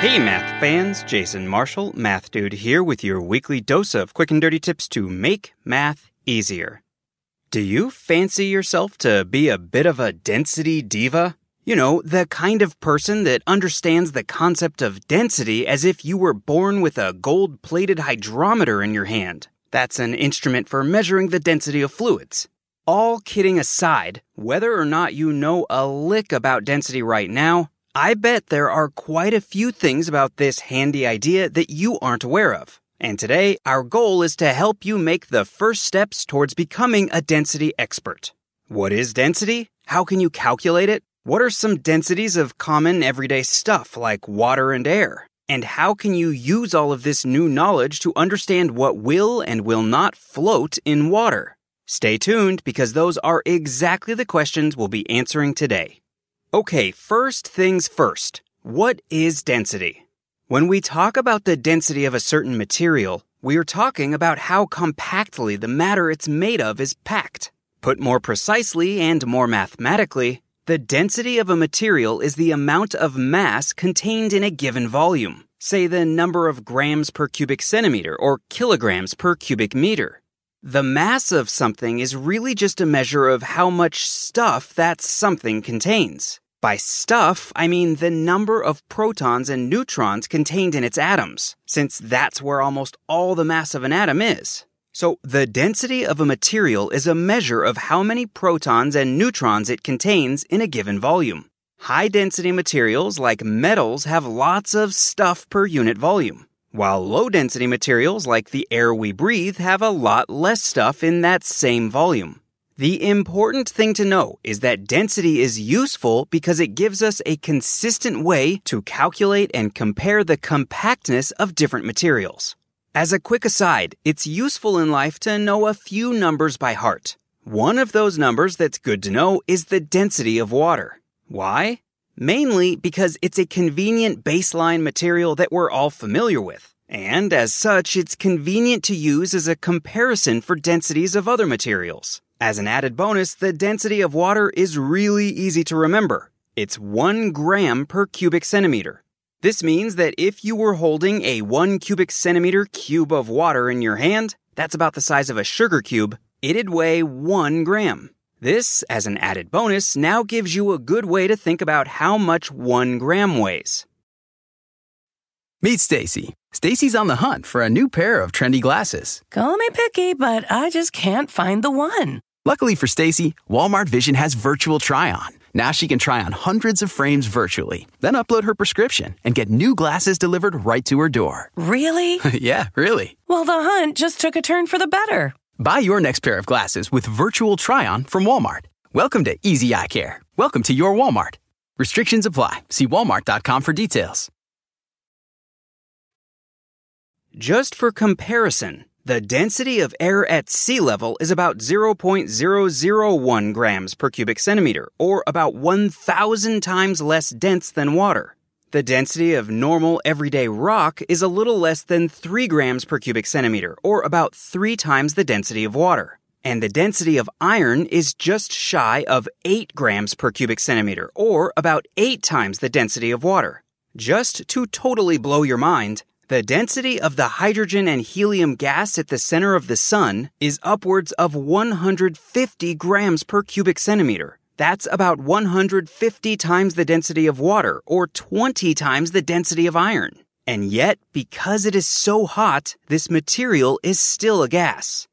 Hey, math fans, Jason Marshall, Math Dude here with your weekly dose of quick and dirty tips to make math easier. Do you fancy yourself to be a bit of a density diva? You know, the kind of person that understands the concept of density as if you were born with a gold plated hydrometer in your hand. That's an instrument for measuring the density of fluids. All kidding aside, whether or not you know a lick about density right now, I bet there are quite a few things about this handy idea that you aren't aware of. And today, our goal is to help you make the first steps towards becoming a density expert. What is density? How can you calculate it? What are some densities of common everyday stuff like water and air? And how can you use all of this new knowledge to understand what will and will not float in water? Stay tuned because those are exactly the questions we'll be answering today. Okay, first things first. What is density? When we talk about the density of a certain material, we are talking about how compactly the matter it's made of is packed. Put more precisely and more mathematically, the density of a material is the amount of mass contained in a given volume, say the number of grams per cubic centimeter or kilograms per cubic meter. The mass of something is really just a measure of how much stuff that something contains. By stuff, I mean the number of protons and neutrons contained in its atoms, since that's where almost all the mass of an atom is. So, the density of a material is a measure of how many protons and neutrons it contains in a given volume. High density materials like metals have lots of stuff per unit volume, while low density materials like the air we breathe have a lot less stuff in that same volume. The important thing to know is that density is useful because it gives us a consistent way to calculate and compare the compactness of different materials. As a quick aside, it's useful in life to know a few numbers by heart. One of those numbers that's good to know is the density of water. Why? Mainly because it's a convenient baseline material that we're all familiar with. And as such, it's convenient to use as a comparison for densities of other materials. As an added bonus, the density of water is really easy to remember. It's 1 gram per cubic centimeter. This means that if you were holding a 1 cubic centimeter cube of water in your hand, that's about the size of a sugar cube, it'd weigh 1 gram. This, as an added bonus, now gives you a good way to think about how much 1 gram weighs. Meet Stacy. Stacy's on the hunt for a new pair of trendy glasses. Call me picky, but I just can't find the one. Luckily for Stacy, Walmart Vision has virtual try on. Now she can try on hundreds of frames virtually, then upload her prescription and get new glasses delivered right to her door. Really? yeah, really. Well, the hunt just took a turn for the better. Buy your next pair of glasses with virtual try on from Walmart. Welcome to Easy Eye Care. Welcome to your Walmart. Restrictions apply. See walmart.com for details. Just for comparison, the density of air at sea level is about 0.001 grams per cubic centimeter, or about 1,000 times less dense than water. The density of normal everyday rock is a little less than 3 grams per cubic centimeter, or about 3 times the density of water. And the density of iron is just shy of 8 grams per cubic centimeter, or about 8 times the density of water. Just to totally blow your mind, the density of the hydrogen and helium gas at the center of the sun is upwards of 150 grams per cubic centimeter. That's about 150 times the density of water or 20 times the density of iron. And yet, because it is so hot, this material is still a gas.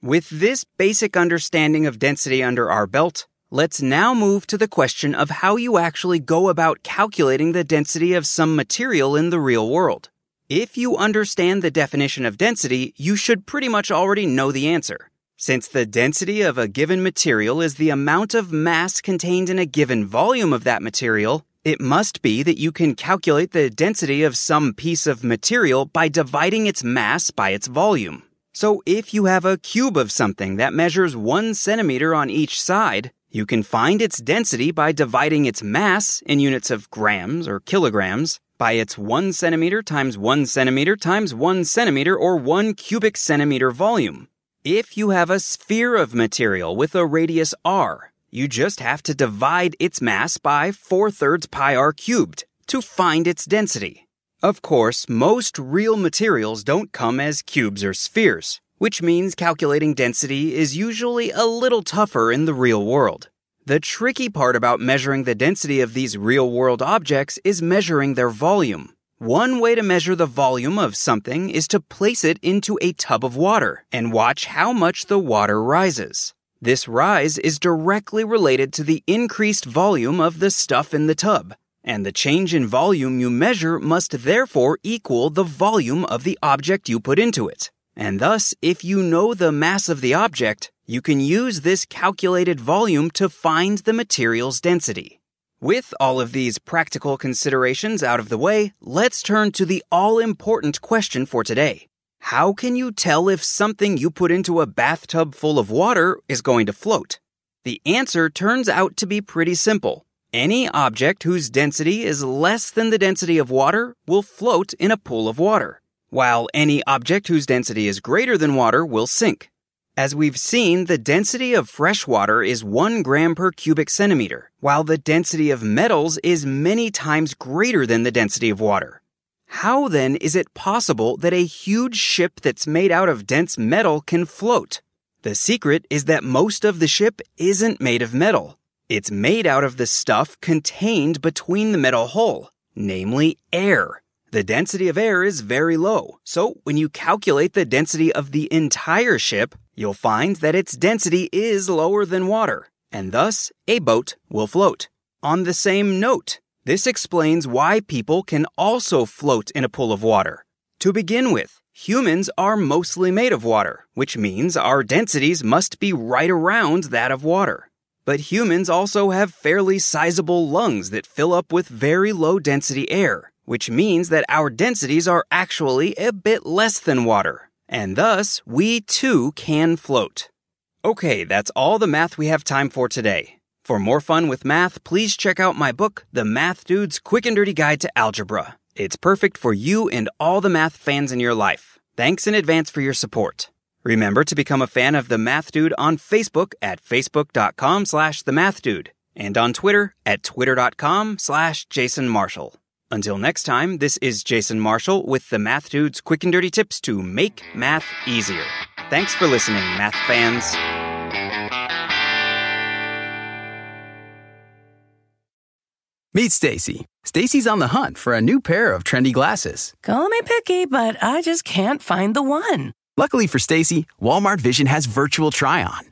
With this basic understanding of density under our belt, let's now move to the question of how you actually go about calculating the density of some material in the real world. If you understand the definition of density, you should pretty much already know the answer. Since the density of a given material is the amount of mass contained in a given volume of that material, it must be that you can calculate the density of some piece of material by dividing its mass by its volume. So if you have a cube of something that measures one centimeter on each side, you can find its density by dividing its mass in units of grams or kilograms by its one centimeter times one centimeter times one centimeter or one cubic centimeter volume. If you have a sphere of material with a radius r, you just have to divide its mass by 4 thirds pi r cubed to find its density. Of course, most real materials don't come as cubes or spheres, which means calculating density is usually a little tougher in the real world. The tricky part about measuring the density of these real world objects is measuring their volume. One way to measure the volume of something is to place it into a tub of water and watch how much the water rises. This rise is directly related to the increased volume of the stuff in the tub, and the change in volume you measure must therefore equal the volume of the object you put into it. And thus, if you know the mass of the object, you can use this calculated volume to find the material's density. With all of these practical considerations out of the way, let's turn to the all important question for today. How can you tell if something you put into a bathtub full of water is going to float? The answer turns out to be pretty simple. Any object whose density is less than the density of water will float in a pool of water, while any object whose density is greater than water will sink. As we've seen, the density of fresh water is 1 gram per cubic centimeter, while the density of metals is many times greater than the density of water. How then is it possible that a huge ship that's made out of dense metal can float? The secret is that most of the ship isn't made of metal. It's made out of the stuff contained between the metal hull, namely air. The density of air is very low, so when you calculate the density of the entire ship, you'll find that its density is lower than water, and thus a boat will float. On the same note, this explains why people can also float in a pool of water. To begin with, humans are mostly made of water, which means our densities must be right around that of water. But humans also have fairly sizable lungs that fill up with very low density air, which means that our densities are actually a bit less than water, and thus we too can float. Okay, that's all the math we have time for today. For more fun with math, please check out my book, The Math Dude's Quick and Dirty Guide to Algebra. It's perfect for you and all the math fans in your life. Thanks in advance for your support. Remember to become a fan of The Math Dude on Facebook at facebook.com slash The Math Dude and on Twitter at twitter.com slash Jason Marshall. Until next time, this is Jason Marshall with the Math Dude's quick and dirty tips to make math easier. Thanks for listening, math fans. Meet Stacy. Stacy's on the hunt for a new pair of trendy glasses. Call me picky, but I just can't find the one. Luckily for Stacy, Walmart Vision has virtual try on.